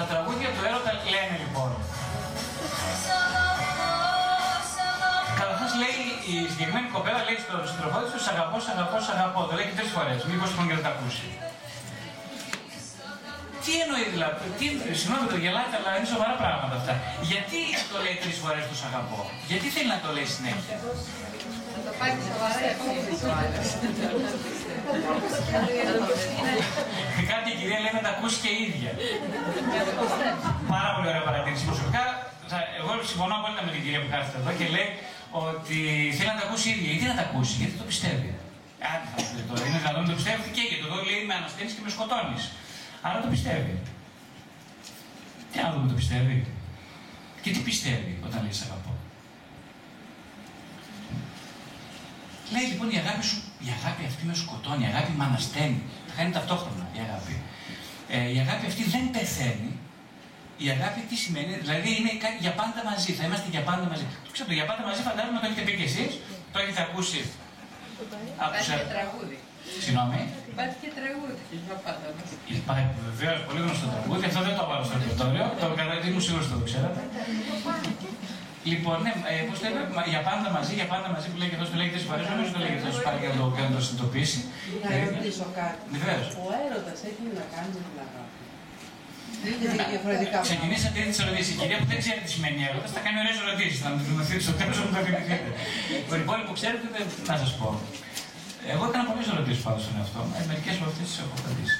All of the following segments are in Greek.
Τα τραγούδια του έρωτα λένε λοιπόν. Καταρχάς λέει η συγκεκριμένη κοπέλα λέει στον σύντροφό τη: Σ' αγαπώ, σ' αγαπώ, σ' αγαπώ. Το λέει και τρεις φορές. Μήπως τον και δεν τα ακούσει. Τι εννοεί δηλαδή, τι, συγγνώμη το γελάτε, αλλά είναι σοβαρά πράγματα αυτά. Γιατί το λέει τρεις φορές του αγαπώ, Γιατί θέλει να το λέει συνέχεια; Θα το πάρει σοβαρά Κάτι η κυρία λέει να τα ακούσει και η ίδια. Πάρα πολύ ωραία παρατήρηση. Προσωπικά, εγώ συμφωνώ απόλυτα με την κυρία που κάθεται εδώ και λέει ότι θέλει να τα ακούσει η ίδια. Γιατί να τα ακούσει, γιατί το πιστεύει. Αν θα σου τώρα, είναι δυνατόν να το πιστεύει και γιατί εδώ λέει με ανασταίνει και με σκοτώνεις. Άρα το πιστεύει. Τι άλλο το πιστεύει. Και τι πιστεύει όταν λέει αγαπώ. Λέει λοιπόν η αγάπη σου, η αγάπη αυτή με σκοτώνει, η αγάπη με ανασταίνει. Θα είναι ταυτόχρονα η αγάπη. Ε, η αγάπη αυτή δεν πεθαίνει. Η αγάπη τι σημαίνει, δηλαδή είναι για πάντα μαζί, θα είμαστε για πάντα μαζί. Το ξέρω, για πάντα μαζί φαντάζομαι το έχετε πει και εσείς, το έχετε ακούσει. Άκουσα. τραγούδι. Συγγνώμη. Υπάρχει και τραγούδι. Υπάρχει βεβαίως πολύ γνωστό τραγούδι, αυτό δεν το βάλω στο ρεπερτόριο, το καταδείχνω ήμουν σίγουρο ότι το ξέρατε. Λοιπόν, ναι, ε, πώς λέμε, για πάντα μαζί, για πάντα μαζί που λέει και αυτό, το λέει τρει φορέ, νομίζω το λέει και αυτό, πάρει και να το, να το συνειδητοποιήσει. Να ρωτήσω κάτι. Βεβαίως. Ο έρωτας έχει να κάνει με την αγάπη. Είναι διαφορετικά. Ξεκινήσατε ήδη τις ερωτήσεις. Η κυρία που δεν ξέρει τι σημαίνει έρωτας θα κάνει ωραίες ερωτήσεις. Θα μου θυμηθείτε στο τέλος μου θα θυμηθείτε. Το υπόλοιπο που ξέρετε, να σας πω. Εγώ έκανα πολλές ερωτήσεις πάνω στον εαυτό μου. Ε, Μερικές από αυτές τις έχω απαντήσει.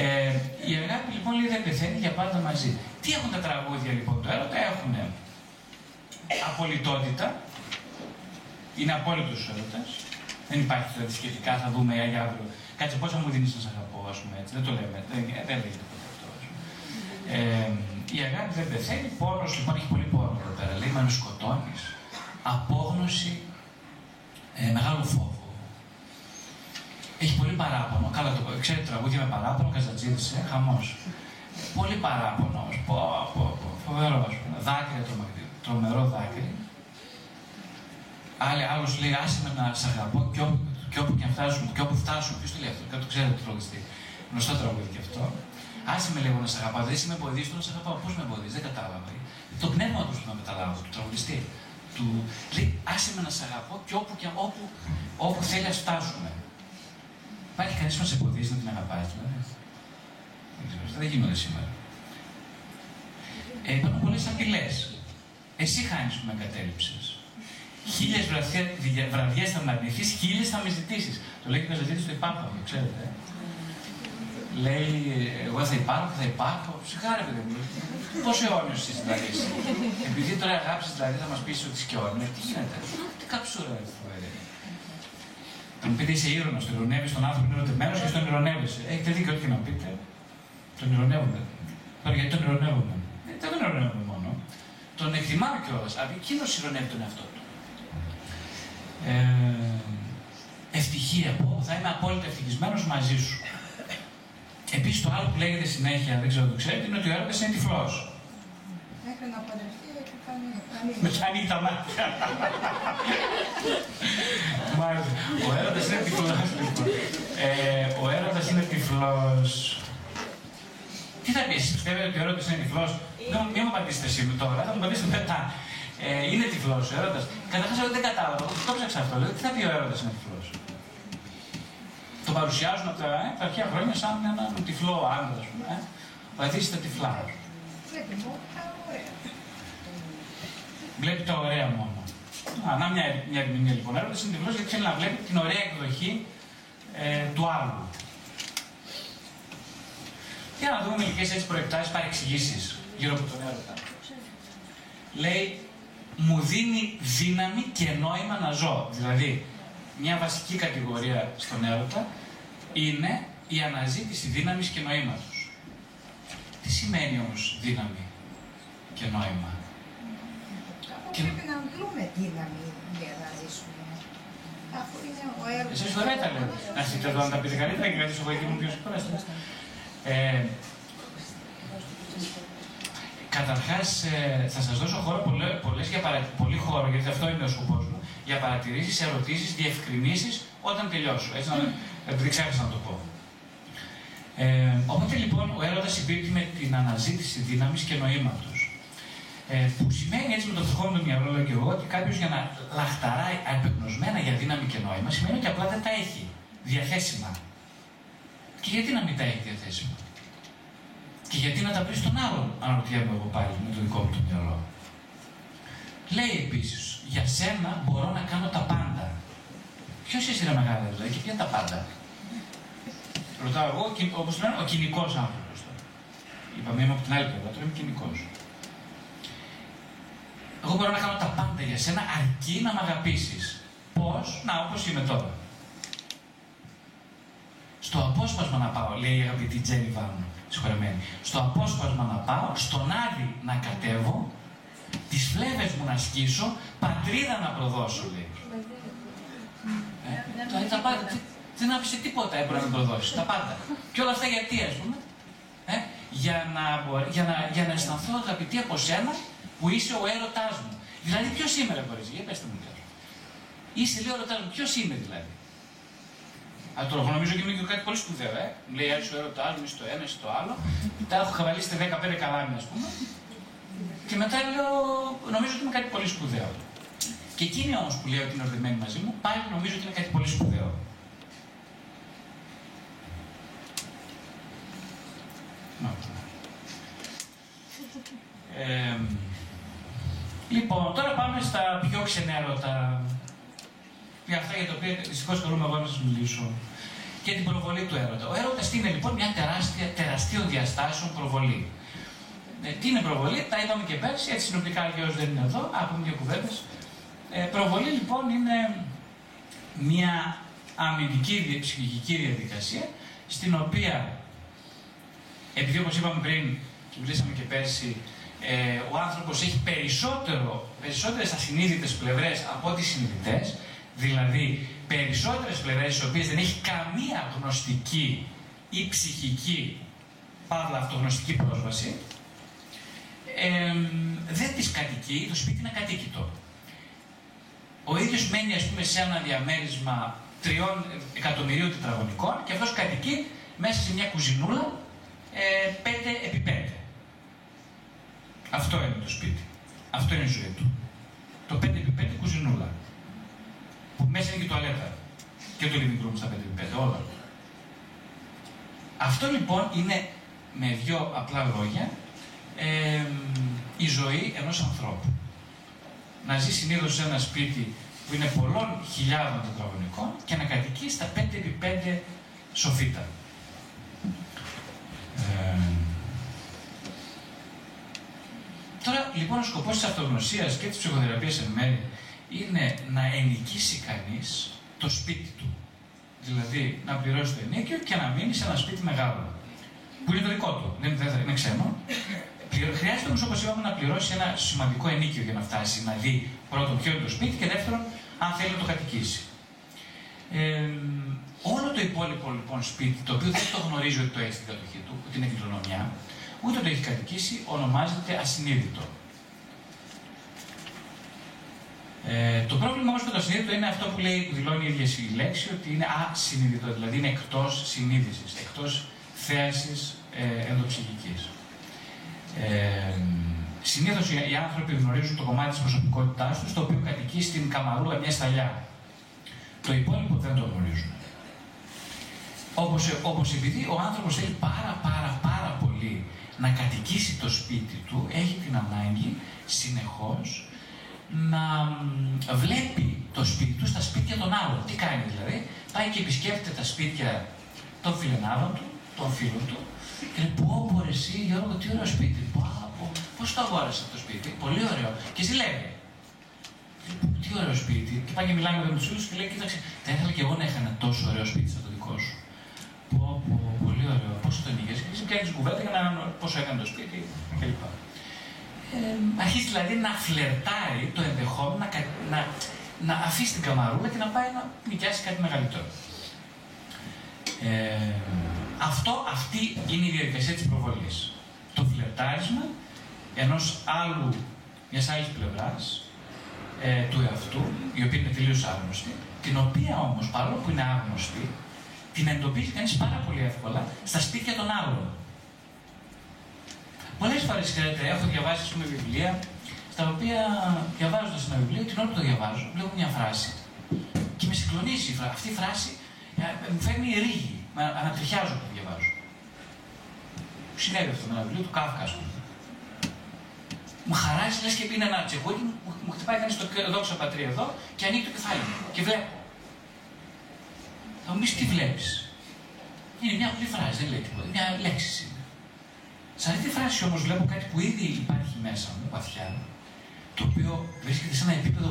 Ε, η αγάπη λοιπόν λέει δεν πεθαίνει για πάντα μαζί. Τι έχουν τα τραγούδια λοιπόν του έρωτα, έχουν απολυτότητα, είναι απόλυτος έρωτα. Δεν υπάρχει δηλαδή σχετικά, θα δούμε για αύριο. Κάτσε πόσα μου δίνεις να σε αγαπώ, ας πούμε έτσι. Δεν το λέμε, δεν, δεν λέγεται ποτέ αυτό. Ε, η αγάπη δεν πεθαίνει, πόνος λοιπόν έχει πολύ πόνο εδώ πέρα. Λέει, μα με σκοτώνεις. Απόγνωση, ε, μεγάλο φόβο. Έχει πολύ παράπονο. Καλά το ξέρετε τραγούδια με παράπονο, καζατζίδε, ε, χαμός. Πολύ παράπονο όμως. Πω, πω, πω, φοβερό, ας πούμε. Δάκρυα τρομακτή, τρομερό δάκρυ. Άλλη, άλλος λέει, άσε με να σε αγαπώ και όπου, και όπου και φτάσουμε, και όπου φτάσουμε. Ποιος το λέει αυτό, το ξέρετε το τραγουδιστή. Γνωστό τραγούδι και αυτό. Άσε με λίγο να σε αγαπάω, δεν είσαι με εμποδίζει, το να σε αγαπάω. Πώς με εμποδίζει, δεν κατάλαβα. Το πνεύμα του να μεταλάβω, του τραγουδιστή. Του λέει, άσε με να σε αγαπώ και όπου, και, όπου, όπου θέλει να φτάσουμε. Υπάρχει κανείς που να σε εμποδίζει να την αγαπάει, δηλαδή. Δεν ξέρω, αυτά δεν γίνονται σήμερα. Ε, υπάρχουν πολλές απειλές. Εσύ χάνεις που με εγκατέλειψες. Χίλιες βραδιές θα με αρνηθεί, χίλιες θα με ζητήσεις. Το λέει και ο Καζατζήτη στο υπάρχον, το ξέρετε. Ε. Λέει, εγώ θα υπάρχω, θα υπάρχω. Συγχάρε, παιδί μου. Πόσο αιώνιος είσαι δηλαδή. Επειδή τώρα αγάπη δηλαδή θα μας πει ότι είσαι και αιώνιος, τι γίνεται; Τι καψούρα είναι φοβερή. Θα μου πείτε είσαι ήρωα, τον ειρωνεύει τον άνθρωπο είναι ερωτευμένος και στον ειρωνεύεσαι. Έχετε δίκιο ό,τι να πείτε. Τον ειρωνεύουμε. Τώρα γιατί τον ειρωνεύουμε. Δεν τον ειρωνεύουμε μόνο. Τον εκτιμάμε κιόλας. Αλλά εκείνος ειρωνεύει τον εαυτό του. Ε, ευτυχία πω, θα είμαι απόλυτα ευτυχισμένος μαζί σου. Επίσης το άλλο που λέγεται συνέχεια, δεν ξέρω αν το ξέρετε, είναι ότι ο έρωτας είναι τυφλός. Μέχρι να παντρευτεί και κάνει. Με κάνει τα μάτια. Μάλιστα. Ο έρωτας είναι τυφλός, λοιπόν. Ε, ο έρωτας είναι τυφλός. Τι θα πεις, πιστεύετε ότι ο έρωτας είναι τυφλός; Μην μου απαντήσετε σήμερα τώρα, θα μου απαντήσετε μετά. Ε, είναι τυφλός ο έρωτας. Καταρχάς, εγώ δεν κατάλαβα. Το ψάξα αυτό. Λέω, τι θα πει ο έρωτας είναι τυφλός. Το παρουσιάζουν από τα, ε, τα αρχαία χρόνια σαν έναν τυφλό άντρα, ας πούμε. Ε. Ο Αδής τα τυφλά. Βλέπει μόνο τα ωραία. Βλέπει τα ωραία μόνο. Α, να μια, μια ερμηνεία λοιπόν. Έρωτας είναι τυφλός γιατί θέλει να βλέπει την ωραία εκδοχή ε, του άλλου. Για να δούμε μερικές έτσι προεκτάσεις, παρεξηγήσεις γύρω από τον έρωτα. Λέει, μου δίνει δύναμη και νόημα να ζω. Δηλαδή, μια βασική κατηγορία στον έρωτα είναι η αναζήτηση δύναμης και νοήματος. Τι σημαίνει όμως δύναμη και νόημα; Και... Πρέπει να αντλούμε δύναμη για να ζήσουμε. Αφού είναι ο έρωτας. Εσείς ωραία τα λέτε. Να είστε εδώ να τα πείτε καλύτερα και κρατήσω εγώ εκεί μου πιο συγχωρέστε. Ε, Καταρχάς, ε, θα σας δώσω χώρο πολλές, για παρα... πολύ χώρο, γιατί αυτό είναι ο σκοπός μου, για παρατηρήσεις, ερωτήσεις, διευκρινήσεις όταν τελειώσω. Έτσι, να... επειδή ξέχασα να το πω. Ε, οπότε λοιπόν ο έρωτας συμπίπτει με την αναζήτηση δύναμης και νοήματος. Ε, που σημαίνει έτσι με το δικό μου μυαλό, λέω και εγώ, ότι κάποιος για να λαχταράει απεγνωσμένα για δύναμη και νόημα σημαίνει ότι απλά δεν τα έχει διαθέσιμα. Και γιατί να μην τα έχει διαθέσιμα; Και γιατί να τα πεις στον άλλον, αναρωτιέμαι εγώ πάλι με το δικό μου το μυαλό. Λέει επίσης, για σένα μπορώ να κάνω τα πάντα. Ποιος είσαι ρε μεγάλα δηλαδή και ποια τα πάντα; Ρωτάω εγώ, όπως λένε, ο κοινικός άνθρωπος. Είπαμε, είμαι από την άλλη πλευρά, τώρα είμαι κοινικός. Εγώ μπορώ να κάνω τα πάντα για σένα αρκεί να με αγαπήσεις. Πώς, να όπως είμαι τώρα. Στο απόσπασμα να πάω, λέει η αγαπητή Τζένι Βάρνο, συγχωρεμένη. Στο απόσπασμα να πάω, στον Άδη να κατέβω, τις φλέβες μου να σκίσω, πατρίδα να προδώσω, λέει. Ε, τα πάντα. Δεν άφησε τίποτα έπρεπε να προδώσει. Τα πάντα. Και όλα αυτά γιατί, ας πούμε. Ε, για, να, για, να, για να αισθανθώ αγαπητή από σένα που είσαι ο έρωτάς μου. Δηλαδή, ποιος είμαι, ρε Κορίτσι, για πετε μου κάτι. Είσαι, λέει, ο έρωτάς μου, ποιος είμαι δηλαδή. Α, τώρα νομίζω ότι είναι και κάτι πολύ σπουδαίο, ε. Μου λέει, είσαι ο έρωτά μου, είσαι το ένα, είσαι το άλλο. Τα έχω χαβαλίσει 15 καλάμια, ας πούμε. Και μετά λέω, νομίζω ότι είναι κάτι πολύ σπουδαίο. Και εκείνη όμως που λέει ότι είναι ορδεμένη μαζί μου, πάλι νομίζω ότι είναι κάτι πολύ σπουδαίο. Ε, λοιπόν, τώρα πάμε στα πιο ξενέρωτα, για αυτά για τα οποία δυστυχώς καλούμε εγώ να σας μιλήσω. Και την προβολή του έρωτα. Ο έρωτας τι είναι λοιπόν μια τεράστια, τεραστίων διαστάσεων προβολή. Ε, τι είναι προβολή, τα είπαμε και πέρσι, έτσι συνοπτικά αλλιώ δεν είναι εδώ, άκουμε δύο κουβέντες. Ε, προβολή λοιπόν είναι μια αμυντική ψυχική διαδικασία στην οποία, επειδή όπως είπαμε πριν και μιλήσαμε και πέρσι, ε, ο άνθρωπος έχει περισσότερο, περισσότερες ασυνείδητες πλευρές από τις συνειδητές, δηλαδή περισσότερες πλευρές στις οποίες δεν έχει καμία γνωστική ή ψυχική, παύλα αυτογνωστική πρόσβαση, ε, δεν τις κατοικεί, το σπίτι είναι ακατοίκητο. Ο ίδιος μένει ας πούμε σε ένα διαμέρισμα τριών εκατομμυρίων τετραγωνικών και αυτός κατοικεί μέσα σε μια κουζινούλα ε, 5 επί 5. Αυτό είναι το σπίτι. Αυτό είναι η ζωή του. Το 5x5 κουζινούλα. Που μέσα είναι και το τουαλέτα. Και το living room στα 5x5, όλα. Αυτό λοιπόν είναι με δυο απλά λόγια ε, η ζωή ενός ανθρώπου. Να ζει συνήθως σε ένα σπίτι που είναι πολλών χιλιάδων τετραγωνικών και να κατοικεί στα 5x5 σοφίτα. Ε, Τώρα λοιπόν ο σκοπός της αυτογνωσίας και της ψυχοθεραπείας εν μέρει είναι να ενοικήσει κανείς το σπίτι του. Δηλαδή να πληρώσει το ενίκιο και να μείνει σε ένα σπίτι μεγάλο. Που είναι το δικό του. Δεν, δεν είναι ξένο. Χρειάζεται όμως, όπως είπαμε, να πληρώσει ένα σημαντικό ενίκιο για να φτάσει να δει πρώτον ποιο είναι το σπίτι και δεύτερον αν θέλει να το κατοικήσει. Ε, όλο το υπόλοιπο λοιπόν σπίτι, το οποίο δεν το γνωρίζει ότι το έχει στην κατοχή του, ότι είναι κληρονομιά, ούτε το έχει κατοικήσει, ονομάζεται ασυνείδητο. Ε, το πρόβλημα όμως με το ασυνείδητο είναι αυτό που λέει, που δηλώνει η ίδια η λέξη, ότι είναι ασυνείδητο, δηλαδή είναι εκτός συνείδησης, εκτός θέασης ε, ενδοψυχικής. Ε, Συνήθως οι άνθρωποι γνωρίζουν το κομμάτι της προσωπικότητάς τους, το οποίο κατοικεί στην καμαρούα μιας σταλιά. Το υπόλοιπο δεν το γνωρίζουν. Όπως, όπως επειδή ο άνθρωπος θέλει πάρα πάρα πάρα πολύ να κατοικήσει το σπίτι του, έχει την ανάγκη συνεχώς να βλέπει το σπίτι του στα σπίτια των άλλων. Τι κάνει δηλαδή, πάει και επισκέπτεται τα σπίτια των φιλενάδων του, των φίλων του και λέει πω πω εσύ Γιώργο τι ωραίο σπίτι, πω, πω, πώς το αγόρασε το σπίτι, πολύ ωραίο και ζηλεύει. Τι ωραίο σπίτι. Και πάει και μιλάμε με τους φίλους και λέει: Κοίταξε, θα ήθελα και εγώ να είχα ένα τόσο ωραίο σπίτι σαν το δικό σου. Πω, πω, πολύ ωραίο. Πόσο το νοίγε. Και εσύ κάνει κουβέντα για να πόσο έκανε το σπίτι κλπ. Ε, αρχίζει δηλαδή να φλερτάρει το ενδεχόμενο να, να, να αφήσει την καμαρούλα και να πάει να νοικιάσει κάτι μεγαλύτερο. Ε, αυτό, αυτή είναι η διαδικασία της προβολής. Το φλερτάρισμα ενός άλλου, μιας άλλης πλευράς, ε, του εαυτού, η οποία είναι τελείως άγνωστη, την οποία όμως, παρόλο που είναι άγνωστη, την εντοπίζει κανείς πάρα πολύ εύκολα στα σπίτια των άλλων. Πολλές φορές, ξέρετε, έχω διαβάσει πούμε, βιβλία στα οποία διαβάζοντα ένα βιβλίο, την ώρα που το διαβάζω, βλέπω μια φράση και με συγκλονίζει αυτή η φράση, ε, μου φέρνει ρίγη, με ανατριχιάζω που διαβάζω. Συνέβη αυτό με ένα βιβλίο του Κάφκα, ας πούμε. Μου χαράζει, λες και είναι ένα τσεκούκι, μου, μου χτυπάει κανείς το δόξα πατρί εδώ και ανοίγει το κεφάλι μου. Και βλέπω. Θα μου πεις τι βλέπεις; Είναι μια απλή φράση, δεν λέει τίποτα. Μια λέξη είναι. Σε αυτή τη φράση όμως βλέπω κάτι που ήδη υπάρχει μέσα μου, βαθιά, το οποίο βρίσκεται σε ένα επίπεδο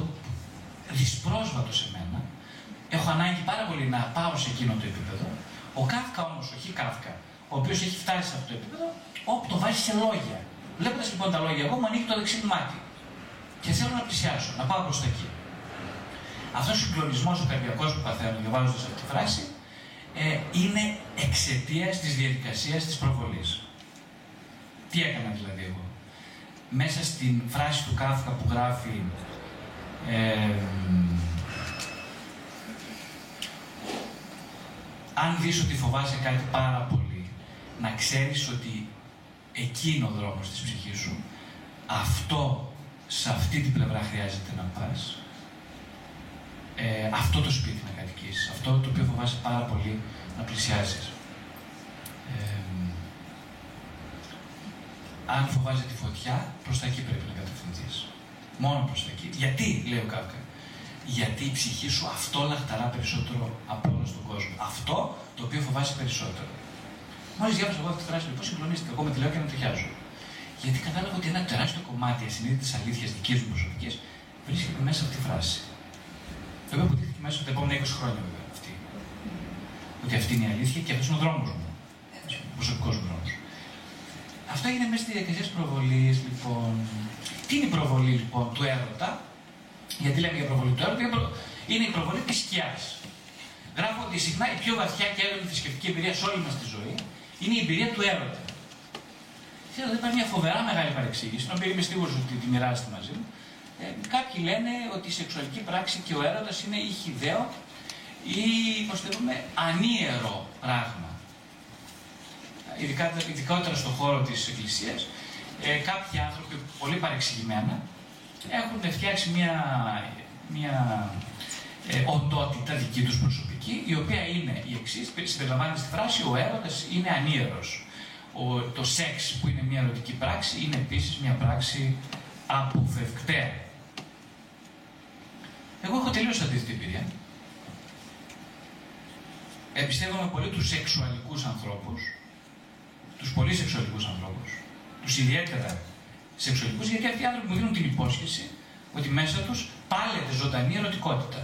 δυσπρόσβατο σε μένα. Έχω ανάγκη πάρα πολύ να πάω σε εκείνο το επίπεδο. Ο Κάφκα όμως, όχι Κάφκα, ο οποίος έχει φτάσει σε αυτό το επίπεδο, όπου το βάζει σε λόγια. Βλέποντας λοιπόν τα λόγια, εγώ μου ανοίγει το δεξί μου μάτι. Και θέλω να πλησιάσω, να πάω προς τα εκεί. Αυτός ο συγκλονισμός ο καρδιακός που παθαίνω διαβάζοντας αυτή τη φράση ε, είναι εξαιτίας της διαδικασίας της προβολής. Τι έκανα δηλαδή εγώ; Μέσα στην φράση του Κάφκα που γράφει ε, αν δεις ότι φοβάσαι κάτι πάρα πολύ, να ξέρεις ότι εκεί είναι ο δρόμος της ψυχής σου, αυτό, σε αυτή την πλευρά χρειάζεται να πας, ε, αυτό το σπίτι να κατοικήσεις, αυτό το οποίο φοβάσαι πάρα πολύ να πλησιάσεις. Ε, αν φοβάσαι τη φωτιά, προς τα εκεί πρέπει να κατευθυνθείς. Μόνο προς τα εκεί. Γιατί, λέει ο Κάφκα, γιατί η ψυχή σου αυτό λαχταρά περισσότερο από όλο στον κόσμο. Αυτό το οποίο φοβάσαι περισσότερο. Μόλις διάβασα εγώ αυτή τη φράση, λοιπόν, συγκλονίστηκα. Εγώ με τη λέω και να τριχιάζω. Γιατί κατάλαβα ότι ένα τεράστιο κομμάτι ασυνείδητης αλήθειας δικής μου προσωπικής βρίσκεται μέσα από τη φράση. Το οποίο αποτύχθηκε μέσα από τα επόμενα 20 χρόνια, βέβαια. Αυτή. Ότι αυτή είναι η αλήθεια και αυτός είναι ο δρόμος μου. Ο προσωπικός μου δρόμος. Αυτό είναι μέσα στη διαδικασία προβολής, λοιπόν. Τι είναι η προβολή, λοιπόν, του έρωτα, γιατί λέμε για προβολή του έρωτα, είναι η προβολή της σκιάς. Γράφω ότι συχνά η πιο βαθιά και έντονη θρησκευτική εμπειρία σε όλη μας τη ζωή είναι η εμπειρία του έρωτα. Θέλω να υπάρχει μια φοβερά μεγάλη παρεξήγηση, την οποία είμαι σίγουρος ότι τη μοιράζεται μαζί μου. Ε, κάποιοι λένε ότι η σεξουαλική πράξη και ο έρωτας είναι ή χιδαίο ή, πώς το ανίερο πράγμα. Ειδικά, ειδικότερα στον χώρο της Εκκλησίας, ε, κάποιοι άνθρωποι πολύ παρεξηγημένα έχουν φτιάξει μια, μια ε, οντότητα δική τους προσωπική, η οποία είναι η εξής, συμπεριλαμβάνεται στη φράση «Ο έρωτας είναι ανίερος». Ο, το σεξ που είναι μια ερωτική πράξη είναι επίσης μια πράξη αποφευκταία. Εγώ έχω τελείως αντίθετη εμπειρία. Εμπιστεύομαι πολύ τους σεξουαλικούς ανθρώπους, τους πολύ σεξουαλικούς ανθρώπους, τους ιδιαίτερα σεξουαλικούς, γιατί αυτοί οι άνθρωποι μου δίνουν την υπόσχεση ότι μέσα τους πάλεται ζωντανή ερωτικότητα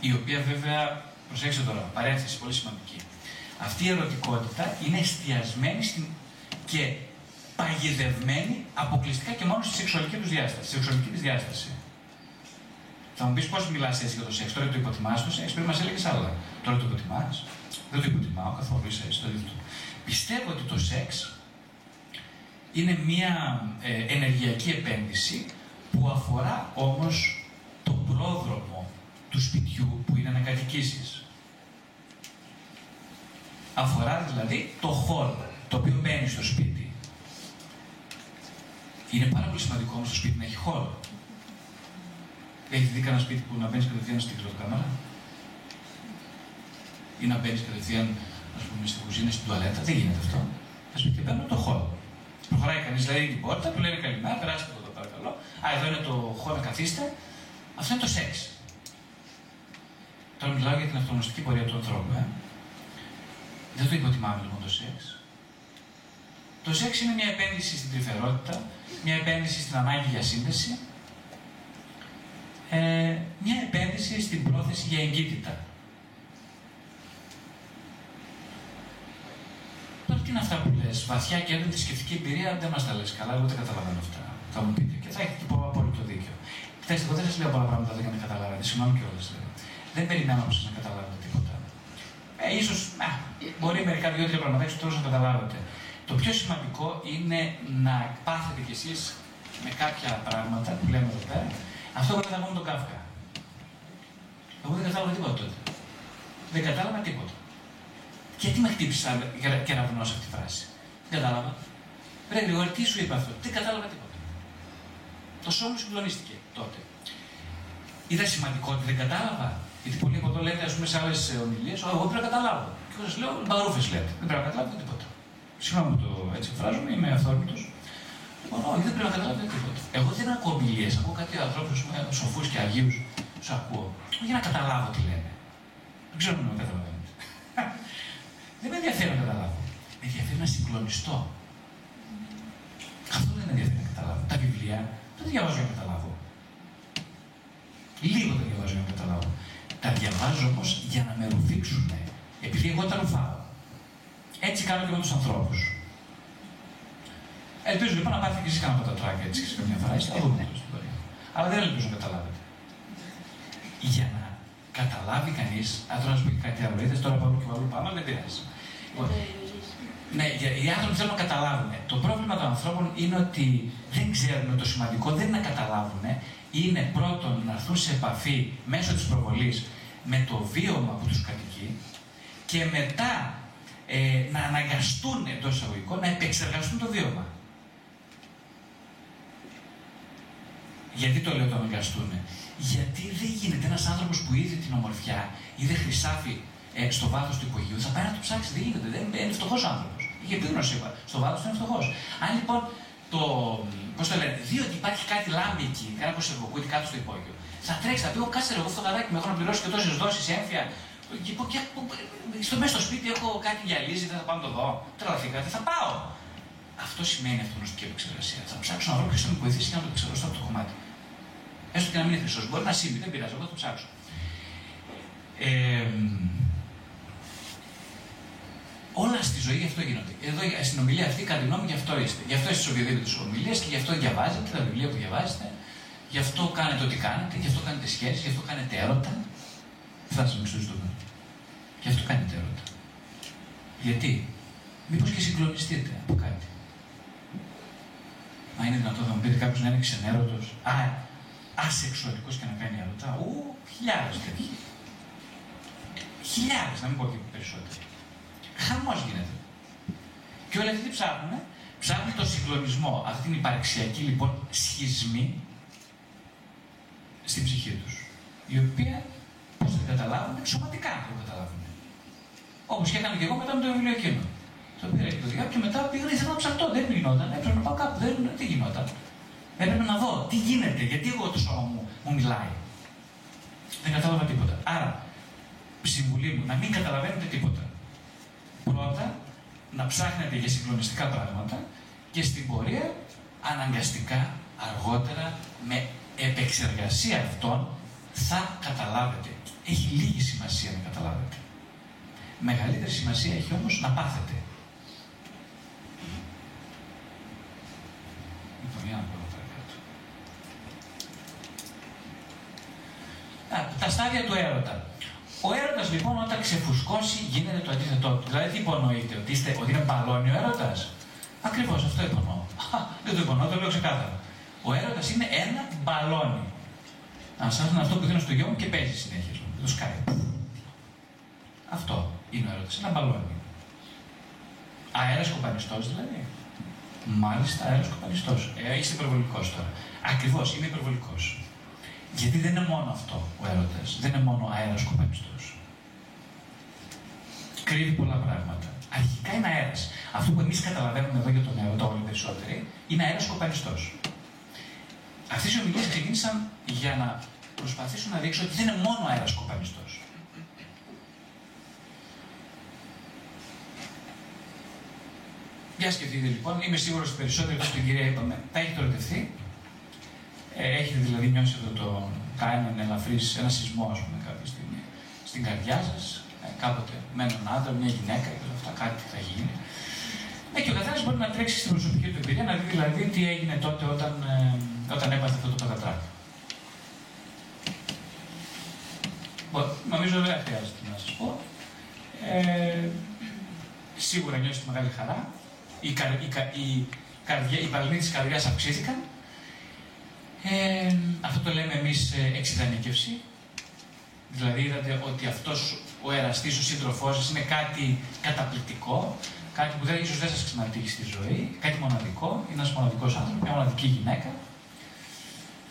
η οποία βέβαια, προσέξτε τώρα, παρένθεση πολύ σημαντική. Αυτή η ερωτικότητα είναι εστιασμένη στην και παγιδευμένη αποκλειστικά και μόνο στη σεξουαλική τους διάσταση, στη σεξουαλική της διάσταση. Θα μου πεις πώς μιλάς έτσι για το σεξ, τώρα το υποτιμάς το σεξ, πριν μας έλεγες άλλα. Τώρα το υποτιμάς. Δεν το υποτιμάω καθόλου, είσαι έτσι το ίδιο. Πιστεύω ότι το σεξ είναι μια ε, ενεργειακή επένδυση που αφορά όμως το πρόδρομο του σπιτιού που είναι να κατοικήσεις. Αφορά δηλαδή το χώρο το οποίο μπαίνει στο σπίτι. Είναι πάρα πολύ σημαντικό όμως το σπίτι να έχει χώρο. Έχετε δει κανένα σπίτι που να μπαίνεις κατευθείαν στην κλωτοκάμαρα ή να μπαίνεις κατευθείαν ας πούμε, στην κουζίνα, στην τουαλέτα. Δεν γίνεται αυτό. Τα σπίτια μπαίνουν το χώρο. Προχωράει κανείς, λέει την πόρτα, του λένε καλημέρα, περάστε εδώ παρακαλώ. Α, εδώ είναι το χώρο να καθίστε. Αυτό είναι το σεξ. Τώρα μιλάω για την αυτογνωστική πορεία του ανθρώπου. Ε. Δεν το υποτιμάμε λοιπόν το σεξ. Το σεξ είναι μια επένδυση στην τρυφερότητα, μια επένδυση στην ανάγκη για σύνδεση, ε, μια επένδυση στην πρόθεση για εγκύτητα. Τώρα τι είναι αυτά που λες, βαθιά και έντονη θρησκευτική εμπειρία δεν μας τα λες καλά, εγώ δεν καταλαβαίνω αυτά. Θα μου πείτε και θα έχετε και απόλυτο δίκιο. Κοιτάξτε, εγώ δεν σας λέω πολλά πράγματα δεν να καταλάβετε, συγγνώμη κιόλας δεν περιμένω από να καταλάβετε τίποτα. Ε, ίσως, α, μπορεί μερικά δύο-τρία πραγματάκια στο να καταλάβετε. Το πιο σημαντικό είναι να πάθετε κι εσείς με κάποια πράγματα που λέμε εδώ πέρα, αυτό που κατάλαβα τον Κάφκα. Εγώ δεν κατάλαβα τίποτα τότε. Δεν κατάλαβα τίποτα. Γιατί με χτύπησε κεραυνό αυτή τη φράση. Δεν κατάλαβα. Ρε Γρηγόρη, τι σου είπα αυτό; Δεν κατάλαβα τίποτα. Το σώμα μου συγκλονίστηκε τότε. Είδα σημαντικό ότι δεν κατάλαβα. Γιατί πολλοί από εδώ λένε, ας πούμε, σε άλλες ομιλίες, εγώ πρέπει να καταλάβω. Και εγώ σας λέω, μπαρούφες λέτε. Δεν πρέπει να καταλάβετε τίποτα. Συγγνώμη το έτσι εκφράζομαι, είμαι αυθόρμητος. Λοιπόν, όχι, δεν πρέπει να καταλάβετε τίποτα. Εγώ δεν ακούω ομιλίες, ακούω κάτι ανθρώπους σοφούς και αγίους, τους ακούω. Για να καταλάβω τι λένε. Δεν ξέρω αν με καταλαβαίνετε. Δεν με ενδιαφέρει να καταλάβω. Με ενδιαφέρει να συγκλονιστώ. Αυτό δεν με ενδιαφέρει να καταλάβω. Τα βιβλία δεν τα διαβάζω για να καταλάβω. Λίγο τα διαβάζω για να καταλάβω. Τα διαβάζω όμως για να με ρουφήξουν. Επειδή εγώ τα ρουφάω. Έτσι κάνω και με τους ανθρώπους. Ελπίζω λοιπόν να πάθει και εσείς κάνα τράκια έτσι σε καμιά φορά. Θα δούμε Αλλά δεν ελπίζω να καταλάβετε. Για να καταλάβει κανείς, αν θέλω να σου πει κάτι άλλο, είδες τώρα πάμε και αλλού πάμε, δεν πειράζει. Λοιπόν, ναι, οι άνθρωποι θέλουν να καταλάβουν. Το πρόβλημα των ανθρώπων είναι ότι δεν ξέρουν το σημαντικό, δεν είναι να καταλάβουν. Είναι πρώτον να έρθουν σε επαφή μέσω της προβολής με το βίωμα που τους κατοικεί και μετά ε, να αναγκαστούν εντός εισαγωγικών να επεξεργαστούν το βίωμα. Γιατί το λέω το αναγκαστούν. Γιατί δεν γίνεται ένας άνθρωπος που είδε την ομορφιά, είδε χρυσάφι ε, στο βάθος του υπογείου, θα πάει να το ψάξει. Δεν γίνεται. Δεν είναι φτωχός άνθρωπος. Είχε επίγνωση, είπα. Στο βάθος είναι φτωχός. Αν λοιπόν το. Πώς το λένε, δει ότι υπάρχει κάτι λάμπη εκεί, ένα κοσερβοκούτι κάτω στο υπόγειο, θα τρέξει, θα πει: Κάτσε εγώ αυτό το με έχω να πληρώσει και τόσες δόσεις έμφυα. Και, και, στο μέσα στο σπίτι έχω κάτι γυαλίζει, δεν θα πάω να το δω. Τρελαθήκατε, θα πάω. Αυτό σημαίνει αυτογνωστική επεξεργασία. Θα ψάξω να βρω ποιο θα με βοηθήσει και να το επεξεργαστώ από το κομμάτι. Έστω και να μην είναι χρυσός. Μπορεί να σύμπει, δεν πειράζει, εγώ θα το ψάξω. Ε, όλα στη ζωή γι' αυτό γίνονται. Εδώ στην ομιλία αυτή, κατά τη γνώμη, γι' αυτό είστε. Γι' αυτό είστε σε οποιοδήποτε ομιλίε και γι' αυτό διαβάζετε τα βιβλία που διαβάζετε. Γι' αυτό κάνετε ό,τι κάνετε, γι' αυτό κάνετε σχέσεις, γι' αυτό κάνετε έρωτα. Φτάσαμε στο ζητούμενο. Γι' αυτό κάνετε έρωτα. Γιατί, μήπως και συγκλονιστείτε από κάτι. Μα είναι δυνατόν να μου πείτε κάποιος να είναι ξενέρωτος, α, ασεξουαλικό και να κάνει έρωτα. Ου, χιλιάδες τέτοιοι. Χιλιάδες, να μην πω και περισσότεροι. Χαμός γίνεται. Και όλοι αυτοί τι ψάχνουν, ψάχνουν το συγκλονισμό, αυτή την υπαρξιακή λοιπόν σχισμή στην ψυχή τους. Η οποία πώς θα την καταλάβουν, σωματικά θα την καταλάβουν. Όπως και έκανα και εγώ μετά με το βιβλίο εκείνο. Το πήρα και το διάβασα και μετά πήγα ήθελα να ψαχτώ. Δεν γινόταν. Έπρεπε να πάω κάπου. Δεν, τι γινόταν. Έπρεπε να δω τι γίνεται, γιατί εγώ το σώμα μου, μου μιλάει. Δεν κατάλαβα τίποτα. Άρα, συμβουλή μου, να μην καταλαβαίνετε τίποτα. Πρώτα, να ψάχνετε για συγκλονιστικά πράγματα και στην πορεία, αναγκαστικά, αργότερα, με επεξεργασία αυτών, θα καταλάβετε. Έχει λίγη σημασία να καταλάβετε. Μεγαλύτερη σημασία έχει όμως να πάθετε. Λοιπόν, για να πω τα στάδια του έρωτα. Ο έρωτας λοιπόν όταν ξεφουσκώσει γίνεται το αντίθετό του. Δηλαδή τι υπονοείται, ότι, είστε, ότι είναι μπαλόνι ο έρωτας; Ακριβώς αυτό υπονοώ. Δεν το υπονοώ, το λέω ξεκάθαρα. Ο έρωτας είναι ένα μπαλόνι. Να σαν αυτό που δίνω στο γιο μου και παίζει συνέχεια. Το σκάει. Αυτό είναι ο έρωτας. Ένα μπαλόνι. Αέρας κοπανιστός δηλαδή. Μάλιστα, αέρας κοπανιστός. Ε, είσαι υπερβολικός τώρα. Ακριβώς, είμαι υπερβολικός. Γιατί δεν είναι μόνο αυτό ο έρωτας. Δεν είναι μόνο αέρας κοπανιστό. Κρύβει πολλά πράγματα. Αρχικά είναι αέρας. Αυτό που εμείς καταλαβαίνουμε εδώ για τον έρωτα, όλοι περισσότεροι, είναι αέρας κοπανιστό. Αυτές οι ομιλίες ξεκίνησαν για να προσπαθήσω να δείξω ότι δεν είναι μόνο αέρας κοπανιστό. Για σκεφτείτε λοιπόν, είμαι σίγουρος ότι περισσότεροι από την κυρία είπαμε, θα έχετε ερωτευτεί. Ε, έχετε δηλαδή νιώσει αυτό το έναν ελαφρύς, ένα σεισμό, ας πούμε, κάποια στιγμή στην καρδιά σας. Ε, κάποτε με έναν άντρα, μια γυναίκα και όλα αυτά, κάτι θα γίνει. Ναι, και ο καθένας μπορεί να τρέξει στην προσωπική του εμπειρία, να δει δηλαδή τι έγινε τότε όταν, ε, όταν έπαθε αυτό το πατατράκι. Νομίζω δεν χρειάζεται να σας πω. Ε, σίγουρα νιώσετε μεγάλη χαρά οι, καρ, οι, οι, καρδιά, οι παλμοί της καρδιάς αυξήθηκαν. Ε, αυτό το λέμε εμείς ε, εξειδανίκευση. Δηλαδή είδατε ότι αυτός ο εραστής, ο σύντροφό σα είναι κάτι καταπληκτικό, κάτι που δεν, ίσως δεν σας ξανατύχει στη ζωή, κάτι μοναδικό, είναι ένας μοναδικός άνθρωπος, μια μοναδική γυναίκα.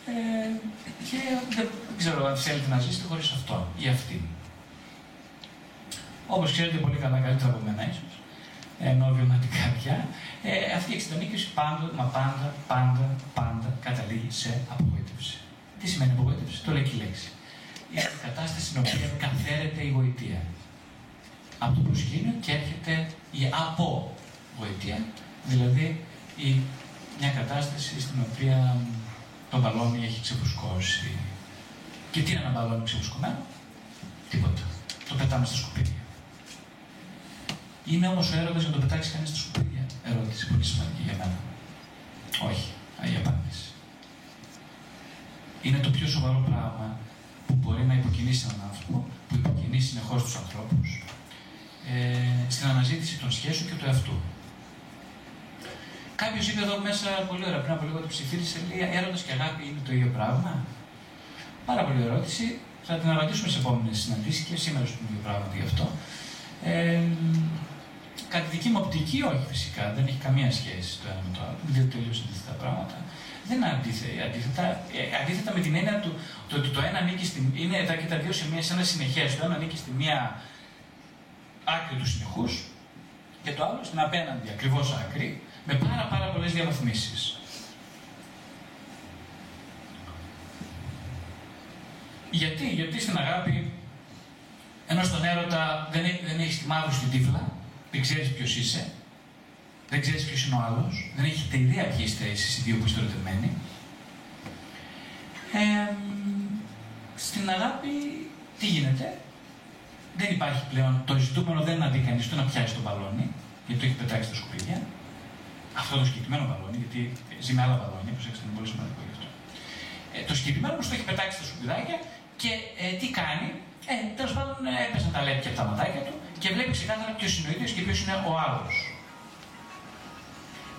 Ε, και δεν, ξέρω αν θέλετε να ζήσετε χωρίς αυτό ή αυτή. Όπως ξέρετε πολύ καλά, καλύτερα από μένα ίσως, ενώ βιωματικά πια, ε, αυτή η εξειδονίκηση πάντα, μα πάντα, πάντα, πάντα καταλήγει σε απογοήτευση. Τι σημαίνει απογοήτευση, το λέει και η λέξη. Είναι η κατάσταση στην οποία καθαίρεται η γοητεία. Από το προσκήνιο και έρχεται η απογοητεία, δηλαδή η, μια κατάσταση στην οποία το μπαλόνι έχει ξεφουσκώσει. Και τι είναι ένα μπαλόνι ξεφουσκωμένο, τίποτα. Το πετάμε στα σκουπίδια. Είναι όμως ο έρωτας να το πετάξει κανείς στα σκουπίδια. Ερώτηση πολύ σημαντική για μένα. Όχι. Αγία απάντηση. Είναι το πιο σοβαρό πράγμα που μπορεί να υποκινήσει έναν άνθρωπο, που υποκινεί συνεχώς τους ανθρώπους, ε, στην αναζήτηση των σχέσεων και του εαυτού. Κάποιος είπε εδώ μέσα πολύ ωραία πριν από λίγο το ψηφίρισε, λέει έρωτας και αγάπη είναι το ίδιο πράγμα. Πάρα πολύ ερώτηση. Θα την απαντήσουμε σε επόμενες συναντήσεις και σήμερα σου πούμε δύο πράγματα γι' αυτό. Ε, Κατά τη δική μου οπτική, όχι φυσικά, δεν έχει καμία σχέση το ένα με το άλλο. Είναι δύο τελείω αντίθετα πράγματα. Δεν είναι αντίθετα, αντίθετα, ε, αντίθετα με την έννοια του ότι το, το, ένα ανήκει στην. είναι τα και τα δύο σε, μια, σε ένα συνεχές. Το ένα ανήκει στη μία άκρη του συνεχούς και το άλλο στην απέναντι ακριβώς άκρη, με πάρα, πάρα πολλές διαβαθμίσει. Γιατί, γιατί στην αγάπη, ενώ στον έρωτα δεν, δεν έχει τη μαύρη στην τύφλα, δεν ξέρεις ποιος είσαι, δεν ξέρεις ποιος είναι ο άλλος, δεν έχετε ιδέα ποιοι είστε εσείς οι δύο που είστε ερωτευμένοι. Ε, στην αγάπη τι γίνεται, δεν υπάρχει πλέον το ζητούμενο δεν είναι να δει κανείς το να πιάσει το μπαλόνι, γιατί το έχει πετάξει στα σκουπίδια. Αυτό το συγκεκριμένο μπαλόνι, γιατί ζει με άλλα μπαλόνια, προσέξτε, είναι πολύ σημαντικό γι' αυτό. Ε, το συγκεκριμένο όμως το έχει πετάξει στα σκουπιδάκια και ε, τι κάνει, ε, τέλος πάντων ε, έπεσαν τα λέπια από τα ματάκια του και βλέπει ξεκάθαρα ποιος είναι ο ίδιος και ποιος είναι ο άλλος.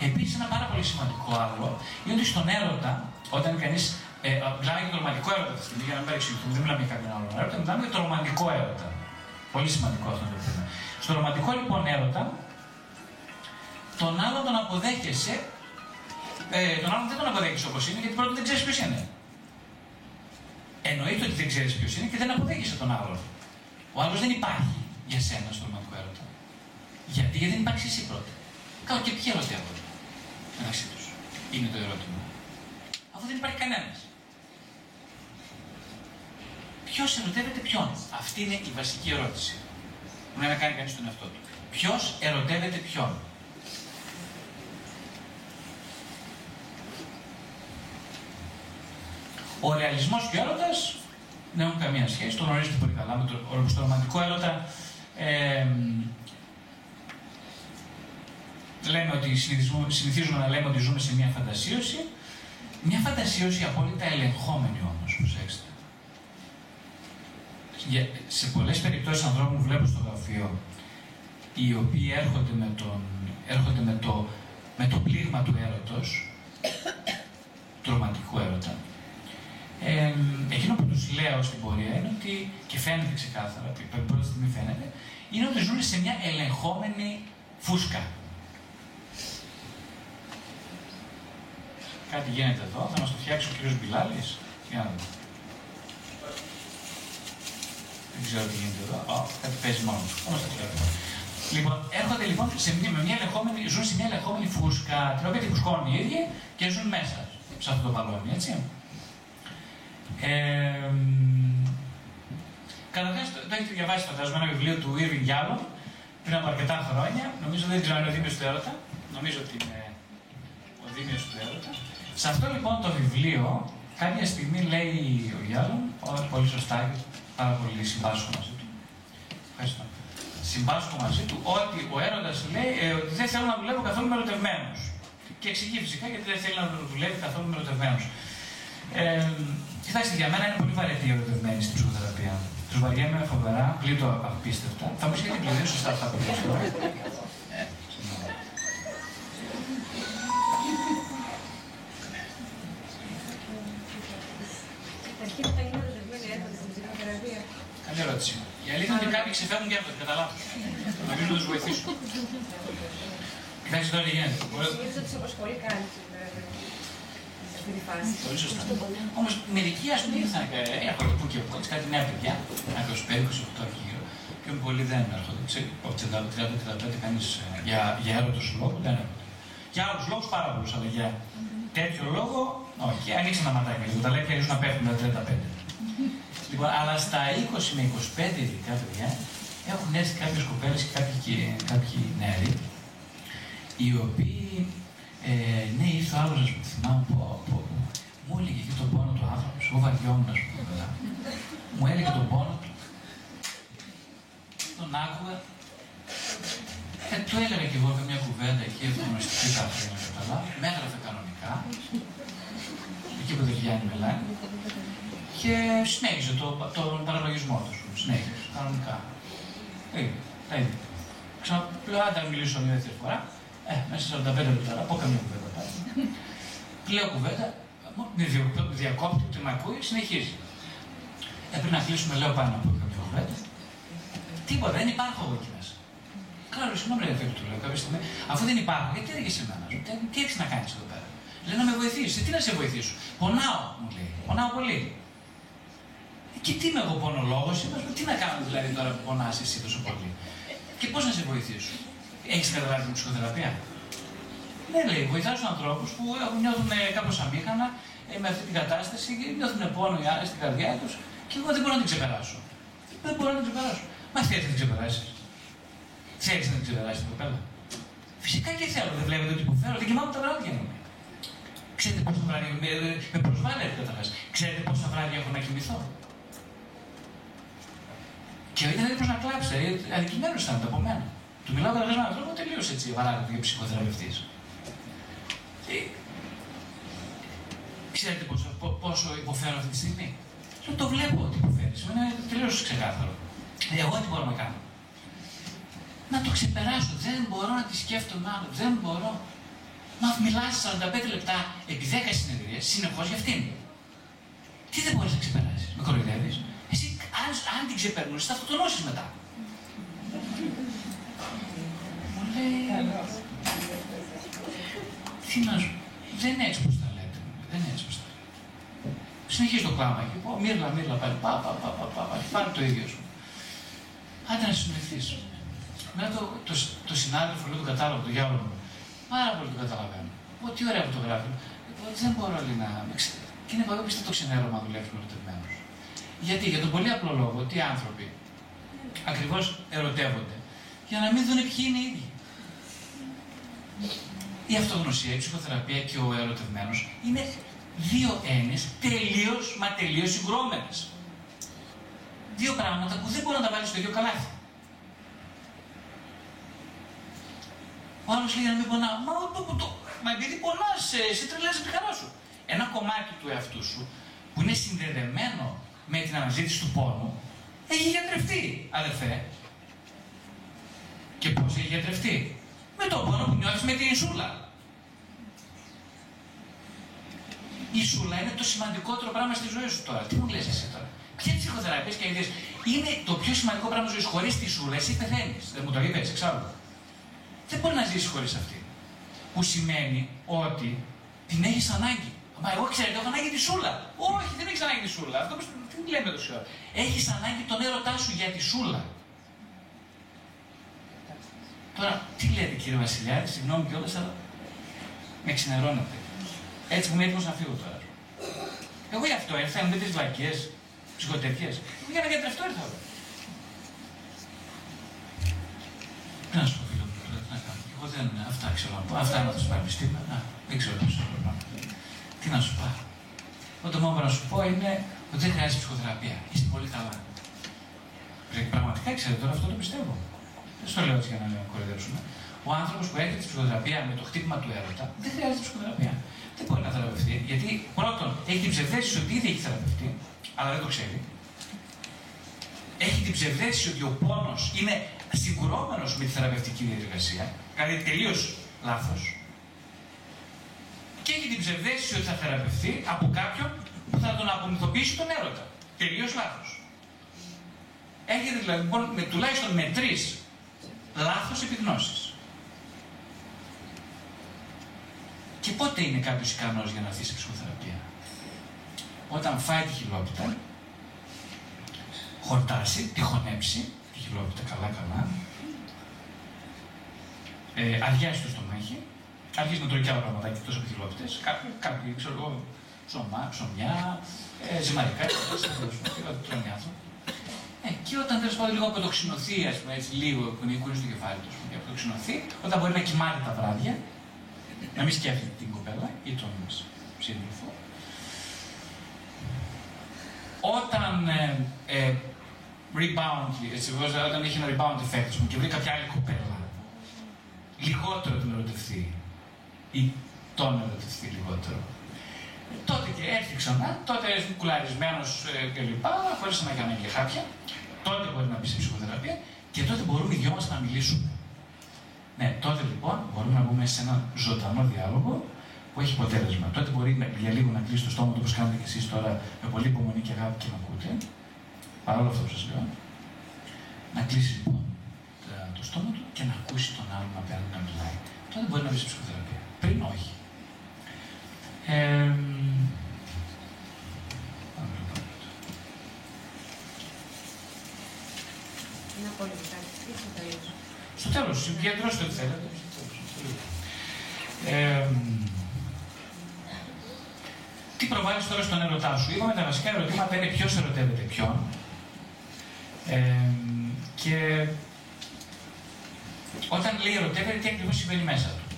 Επίσης, ένα πάρα πολύ σημαντικό άλλο είναι ότι στον έρωτα, όταν κανείς. Ε, μιλάμε για το ρομαντικό έρωτα αυτή τη στιγμή, για να μην παρεξηγηθούμε, δεν μιλάμε για κάποιον άλλο έρωτα, μιλάμε για το ρομαντικό έρωτα. Πολύ σημαντικό αυτό το θέμα. Στο ρομαντικό λοιπόν έρωτα, τον άλλον τον αποδέχεσαι, ε, τον άλλον δεν τον αποδέχεσαι όπως είναι, γιατί πρώτα δεν ξέρεις ποιος είναι. Εννοείται ότι δεν ξέρεις ποιος είναι και δεν αποδέχεσαι τον άλλον. Ο άλλος δεν υπάρχει για σένα στο ρομαντικό έρωτα. Γιατί, γιατί δεν υπάρχει εσύ πρώτα. Κάτω και ποιοι ερωτεύονται μεταξύ τους. Είναι το ερώτημα. Αφού δεν υπάρχει κανένας. Ποιος ερωτεύεται ποιον; Αυτή είναι η βασική ερώτηση. Που να κάνει κανείς τον εαυτό του. Ποιος ερωτεύεται ποιον; Ο ρεαλισμός και ο έρωτας δεν έχουν καμία σχέση. Το γνωρίζετε πολύ καλά. Με το, στο ρομαντικό έρωτα ε, λέμε ότι συνηθίζουμε να λέμε ότι ζούμε σε μια φαντασίωση. Μια φαντασίωση απόλυτα ελεγχόμενη όμως, προσέξτε. σε πολλές περιπτώσεις ανθρώπων που βλέπω στο γραφείο, οι οποίοι έρχονται με, τον, έρχονται με, το, με το πλήγμα του έρωτος, που του λέω στην πορεία είναι ότι, και φαίνεται ξεκάθαρα, που η πρώτη στιγμή φαίνεται, είναι ότι ζουν σε μια ελεγχόμενη φούσκα. Κάτι γίνεται εδώ, θα μας το φτιάξει ο κύριος Μπιλάλης. Για να δούμε. Δεν ξέρω τι γίνεται εδώ. Ω, κάτι παίζει μόνος του. Θα μας το φτιάξει. Λοιπόν, έρχονται λοιπόν σε μια, με μια ελεγχόμενη, ζουν σε μια ελεγχόμενη φούσκα, την οποία τη φουσκώνουν οι ίδιοι και ζουν μέσα σε αυτό το μπαλόνι, έτσι. Ε, Καταρχάς, το, το έχετε διαβάσει φαντάζομαι ένα βιβλίο του Irving Yalom πριν από αρκετά χρόνια. Νομίζω δεν ξέρω αν είναι ο Δήμιος του Έρωτα. Νομίζω ότι είναι ο Δήμιος του Έρωτα. Σε αυτό λοιπόν το βιβλίο, κάποια στιγμή λέει ο Γιάλων, πολύ σωστά και πάρα πολύ συμπάσχω μαζί του. Ευχαριστώ. Συμπάσχω μαζί του ότι ο έρωτας λέει ε, ότι δεν θέλω να δουλεύω καθόλου με ερωτευμένου. Και εξηγεί φυσικά γιατί δεν θέλει να δουλεύει καθόλου με ερωτευμένου. Ε, κοιτάξτε, για μένα είναι πολύ βαρετή η ερωτευμένη στην ψυχοθεραπεία. Τους βαριέμαι φοβερά, πλήττω απίστευτα. Θα μου πεις γιατί πληρώνεις σωστά αυτά που λέω τώρα. Καλή ερώτηση. Η αλήθεια είναι ότι κάποιοι ξεφεύγουν και αυτό, κατά λάθο. Νομίζω να τους βοηθήσω. Κοιτάξτε τώρα τι γίνεται. Νομίζω ότι τους απασχολεί κάτι σε αυτή τη φάση. Πολύ σωστά. Όμως μερικοί ας πούμε ήρθαν, ε, έρχονται που και που, κάτι νέα παιδιά, ένα 25-28 εκεί γύρω, πιο πολλοί δεν έρχονται. Από 30-35 κανεί για, για έρωτος λόγο δεν έρχονται. Για άλλους λόγους πάρα πολλούς, αλλά για τέτοιο λόγο όχι. Ανοίξαν τα ματάκια λίγο, τα λέει και να πέφτουν τα 35. Λοιπόν, αλλά στα 20 με 25 ειδικά παιδιά έχουν έρθει κάποιες κοπέλες και κάποιοι, κάποιοι νέοι, οι οποίοι ε, ναι, ήρθε ο άλλο, α πούμε, θυμάμαι που, που, μου έλεγε και τον πόνο του άνθρωπου, εγώ βαριόμουν, ας πούμε, καλά. Μου έλεγε τον πόνο του. Τον άκουγα. Ε, του έλεγα και εγώ μια κουβέντα εκεί, γνωστική κάποια να καταλάβω. Με έγραφε κανονικά. Εκεί που δεν βγαίνει μελάνη. Και συνέχιζε το, τον παραλογισμό του. Συνέχιζε, κανονικά. Ε, τα ίδια. Ξαναπλέον, αν μιλήσω μια δεύτερη φορά, ε, μέσα σε 45 λεπτά, από καμία κουβέντα πάλι. Λέω κουβέντα, με διακόπτει, ούτε με ακούει, συνεχίζει. Ε, πριν να κλείσουμε, λέω πάνω από καμία κουβέντα. Τίποτα, δεν υπάρχω εγώ εκεί μέσα. Καλά, συγγνώμη, λέει του λέω κάποια στιγμή, αφού δεν υπάρχω, γιατί έρχεσαι σε μένα, τι έχεις να κάνεις εδώ πέρα; Λέει να με βοηθήσεις, τι να σε βοηθήσω; Πονάω, μου λέει, πονάω πολύ. Και τι είμαι εγώ πονολόγο, τι να κάνω δηλαδή τώρα που πονάς εσύ τόσο πολύ; Και πώς να σε βοηθήσω; Έχεις καταλάβει την ψυχοθεραπεία; Ναι, λέει, βοηθάς τους ανθρώπους που νιώθουν κάπως αμήχανα ε, με αυτή την κατάσταση και νιώθουν πόνο στην καρδιά τους και εγώ δεν μπορώ να την ξεπεράσω. Δεν μπορώ να την ξεπεράσω. Μα θέλει να την ξεπεράσεις; Θέλει να την ξεπεράσεις την κοπέλα. Φυσικά και θέλω, δεν βλέπετε ότι υποφέρω, δεν κοιμάμαι τα βράδια μου. Ξέρετε πόσα βράδια με, με προσβάλλεται καταρχάς. Ξέρετε πόσα βράδια έχω να κοιμηθώ. Και ήταν έτοιμο να κλάψει, δηλαδή αδικημένος ήταν από μένα. Του μιλάω καταρχά με έναν τρόπο τελείως έτσι παράδειγμα για ψυχοθεραπευτής. Ε, ξέρετε πόσο, πόσο υποφέρω αυτή τη στιγμή; Λέω, το βλέπω ότι υποφέρεις. Είναι τελείως ξεκάθαρο. Εγώ τι μπορώ να κάνω; Να το ξεπεράσω. Δεν μπορώ να τη σκέφτομαι άλλο. Δεν μπορώ. Μα μιλάς 45 λεπτά επί 10 συνεδρίες συνεχώς για αυτήν. Τι δεν μπορείς να ξεπεράσεις; Με κοροϊδεύεις; Εσύ, αν, αν την ξεπερνούσες, θα αυτοκτονώσεις μετά. Μου λέει. Τι να σου δεν είναι έτσι πως τα λέτε. Δεν είναι έτσι πως τα λέτε. Συνεχίζει το κλάμα εκεί. Πω, μύρλα, μύρλα πάλι. Πα, πα, πα, πα, πα, πα. Πάλι το ίδιο σου. Άντε να συνοηθείς. Μετά το, το, το συνάδελφο, λέω, το κατάλαβο, το διάβολο μου. Πάρα πολύ το καταλαβαίνω. Πω, τι ωραία που το γράφει. Πω, δεν μπορώ λέει, να. Και είναι εγώ πιστεύω το ξενέρωμα να δουλεύει με ερωτευμένου. Γιατί, για τον πολύ απλό λόγο, ότι οι άνθρωποι ακριβώς ερωτεύονται για να μην δουν ποιοι είναι οι ίδιοι η αυτογνωσία, η ψυχοθεραπεία και ο ερωτευμένος είναι δύο έννοιες τελείως μα τελείως συγκρόμενες. Δύο πράγματα που δεν μπορεί να τα βάλεις στο ίδιο καλάθι. Ο άλλος λέει να μην πονάω. Μα, το, το, μα επειδή πονάς, εσύ τρελάζει τη χαρά σου. Ένα κομμάτι του εαυτού σου που είναι συνδεδεμένο με την αναζήτηση του πόνου έχει γιατρευτεί, αδερφέ. Και πώς έχει γιατρευτεί; Με το πόνο που νιώθεις με την σούλα. Η σούλα είναι το σημαντικότερο πράγμα στη ζωή σου τώρα. Τι μου λες εσύ τώρα; Ποιες ψυχοθεραπείες και ιδέε είναι το πιο σημαντικό πράγμα στη ζωή σου. Χωρίς τη σούλα, εσύ πεθαίνεις. Δεν μου το είπες εξάλλου. Δεν μπορεί να ζήσεις χωρίς αυτή. Που σημαίνει ότι την έχεις ανάγκη. Μα εγώ ξέρετε, έχω ανάγκη τη σούλα. Όχι, δεν έχεις ανάγκη τη σούλα. Αυτό τι λέμε τόση ώρα. Έχεις ανάγκη τον έρωτά σου για τη σούλα. Τώρα, τι λέτε κύριε Βασιλιάδη, συγγνώμη κιόλας, αλλά με ξενερώνετε. Έτσι που είμαι έτοιμο να φύγω τώρα. Εγώ γι' αυτό ήρθα, με τι βλακίες, ψυχοτεχνίες. Για να γιατρευτώ ήρθα εδώ. Τι να σου πω, φίλο μου, τι να κάνω. Εγώ δεν. Αυτά ξέρω να πω. Αυτά να του πανεπιστήμια. Να, δεν ξέρω τι σου πω. Τι να σου πω. Ό,τι μόνο να σου πω είναι ότι δεν χρειάζεται ψυχοθεραπεία. Είστε πολύ καλά. Γιατί πραγματικά ξέρετε τώρα αυτό το πιστεύω. Δεν στο λέω έτσι για να κοροϊδέψουμε. Ο άνθρωπος που έρχεται στη ψυχοθεραπεία με το χτύπημα του έρωτα δεν χρειάζεται ψυχοθεραπεία δεν μπορεί να θεραπευτεί, γιατί πρώτον έχει την ψευδέστηση ότι ήδη έχει θεραπευτεί, αλλά δεν το ξέρει. Έχει την ψευδέστηση ότι ο πόνος είναι συγκρόμενο με τη θεραπευτική διαδικασία, κάτι τελείως λάθος. Και έχει την ψευδέστηση ότι θα θεραπευτεί από κάποιον που θα τον απομυθοποιήσει τον έρωτα. Τελείως λάθος. Έρχεται δηλαδή λοιπόν, με, τουλάχιστον με τρεις λάθος επιγνώσεις. Και πότε είναι κάποιος ικανός για να έρθει σε ψυχοθεραπεία; Όταν φάει τη χιλόπιτα, χορτάσει, τη χωνέψει, τη χιλόπιτα καλά-καλά, ε, αδειάσει το στομάχι, αρχίζει να τρώει και άλλα πραγματάκια εκτός από χιλόπιτε, κάποιοι, ξέρω εγώ, ψωμά, ψωμιά, ε, ζυμαρικά, και θα το τρώνε οι άνθρωποι. Ε, και όταν τέλος πάντων λίγο αποτοξινωθεί, ας πούμε, έτσι λίγο που είναι στο κεφάλι τους, και αποτοξινωθεί, όταν μπορεί να κοιμάται τα βράδια, να μην σκέφτεται την κοπέλα ή τον σύντροφο. Όταν ε, ε, rebound, έτσι, όταν έχει ένα rebound effect και βρει κάποια άλλη κοπέλα, λιγότερο την ερωτευτεί ή τον ερωτευτεί λιγότερο. Τότε και έρθει ξανά, τότε είναι κουλαρισμένο ε, κλπ. Χωρίς να κάνει και χάπια. Τότε μπορεί να μπει σε ψυχοθεραπεία και τότε μπορούμε οι δυο μας να μιλήσουμε. Ναι, τότε λοιπόν μπορούμε να μπούμε σε ένα ζωντανό διάλογο που έχει αποτέλεσμα. Τότε μπορεί για λίγο να κλείσει το στόμα του όπως κάνετε και εσείς τώρα με πολύ υπομονή και αγάπη και με ακούτε. Παρόλο αυτό που σας λέω. Να κλείσει λοιπόν το στόμα του και να ακούσει τον άλλον απέναντι να μιλάει. Τότε μπορεί να μπει σε ψυχοθεραπεία. Πριν όχι. Ε, στο τέλος, συγκεντρώστε ό,τι θέλετε. Ε, τι προβάλλεις τώρα στον ερωτά σου; Είπαμε τα βασικά ερωτήματα είναι ποιος ερωτεύεται ποιον. Ε, και όταν λέει ερωτεύεται, τι ακριβώς συμβαίνει μέσα του;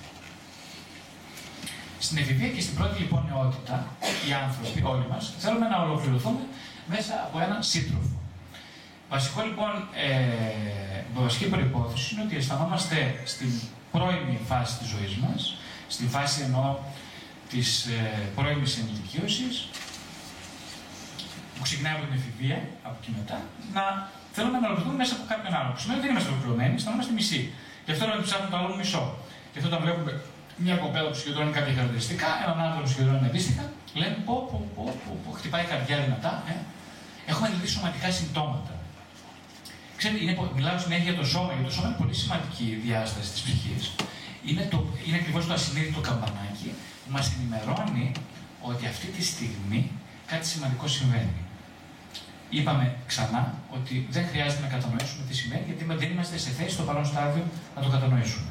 Στην εφηβεία και στην πρώτη λοιπόν νεότητα, οι άνθρωποι, όλοι μας, θέλουμε να ολοκληρωθούμε μέσα από έναν σύντροφο. Βασικό λοιπόν, ε, βασική προπόθεση είναι ότι αισθανόμαστε στην πρώιμη φάση της ζωής μας, στη φάση εννοώ της ε, πρώιμης ενηλικίωσης, που ξεκινάει από την εφηβεία, από εκεί μετά, να θέλουμε να ολοκληρωθούμε μέσα από κάποιον άλλο. Που σημαίνει ότι δεν είμαστε ολοκληρωμένοι, αισθανόμαστε μισοί. Γι' αυτό λέμε ότι ψάχνουμε το άλλο μισό. Γι' αυτό όταν βλέπουμε μια κοπέλα που συγκεντρώνει κάποια χαρακτηριστικά, έναν άνθρωπο που συγκεντρώνει αντίστοιχα, λέμε πω, πω, πω, πω, πω χτυπάει η καρδιά δυνατά. Ε. Έχουμε δηλαδή σωματικά συμπτώματα. Ξέρετε, είναι, μιλάω συνέχεια για το σώμα, γιατί το σώμα είναι πολύ σημαντική διάσταση της ψυχής. Είναι, το, είναι ακριβώς το ασυνείδητο καμπανάκι που μας ενημερώνει ότι αυτή τη στιγμή κάτι σημαντικό συμβαίνει. Είπαμε ξανά ότι δεν χρειάζεται να κατανοήσουμε τι σημαίνει, γιατί δεν είμαστε σε θέση στο παρόν στάδιο να το κατανοήσουμε.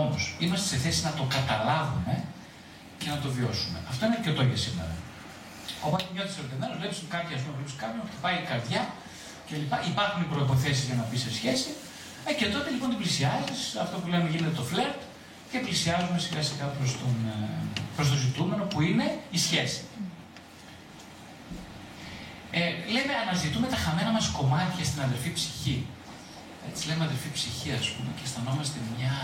Όμως είμαστε σε θέση να το καταλάβουμε και να το βιώσουμε. Αυτό είναι και το για σήμερα. Οπότε νιώθεις ερωτευμένο, βλέπεις κάποια, ας πούμε, βλέπεις κάποιον, χτυπάει η καρδιά κλπ. Υπάρχουν οι προποθέσει για να μπει σε σχέση. Ε, και τότε λοιπόν την πλησιάζεις, αυτό που λέμε γίνεται το φλερτ, και πλησιάζουμε σιγά σιγά προς προς το ζητούμενο που είναι η σχέση. Ε, λέμε, αναζητούμε τα χαμένα μας κομμάτια στην αδερφή ψυχή. Έτσι λέμε αδερφή ψυχή, ας πούμε, και αισθανόμαστε μια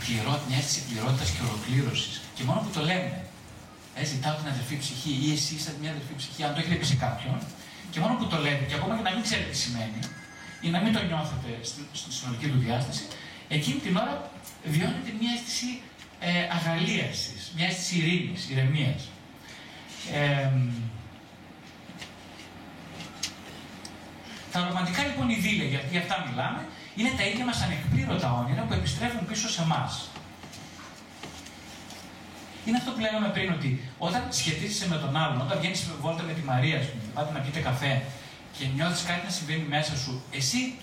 πληρότητα, μια αίσθηση πληρότητας και ολοκλήρωσης. Και μόνο που το λέμε, ε, ζητάω την αδερφή ψυχή ή εσύ είσαι μια αδερφή ψυχή, αν το έχετε πει σε κάποιον, και μόνο που το λέτε, και ακόμα και να μην ξέρετε τι σημαίνει, ή να μην το νιώθετε στην συνολική του διάσταση, εκείνη την ώρα βιώνετε μια αίσθηση ε, αγαλίασης, μια αίσθηση ειρήνης, ηρεμίας. Ε, τα ρομαντικά λοιπόν ειδήλια, γιατί αυτά μιλάμε, είναι τα ίδια μας ανεκπλήρωτα όνειρα που επιστρέφουν πίσω σε εμά. Είναι αυτό που λέγαμε πριν, ότι όταν σχετίζεσαι με τον άλλον, όταν βγαίνεις βόλτα με τη Μαρία, σου, πάτε να πείτε καφέ και νιώθεις κάτι να συμβαίνει μέσα σου, εσύ,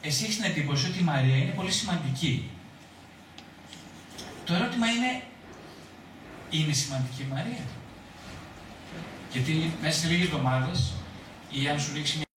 εσύ έχεις την εντύπωση ότι η Μαρία είναι πολύ σημαντική. Το ερώτημα είναι, είναι σημαντική η Μαρία; Γιατί μέσα σε λίγες εβδομάδες ή αν σου ρίξει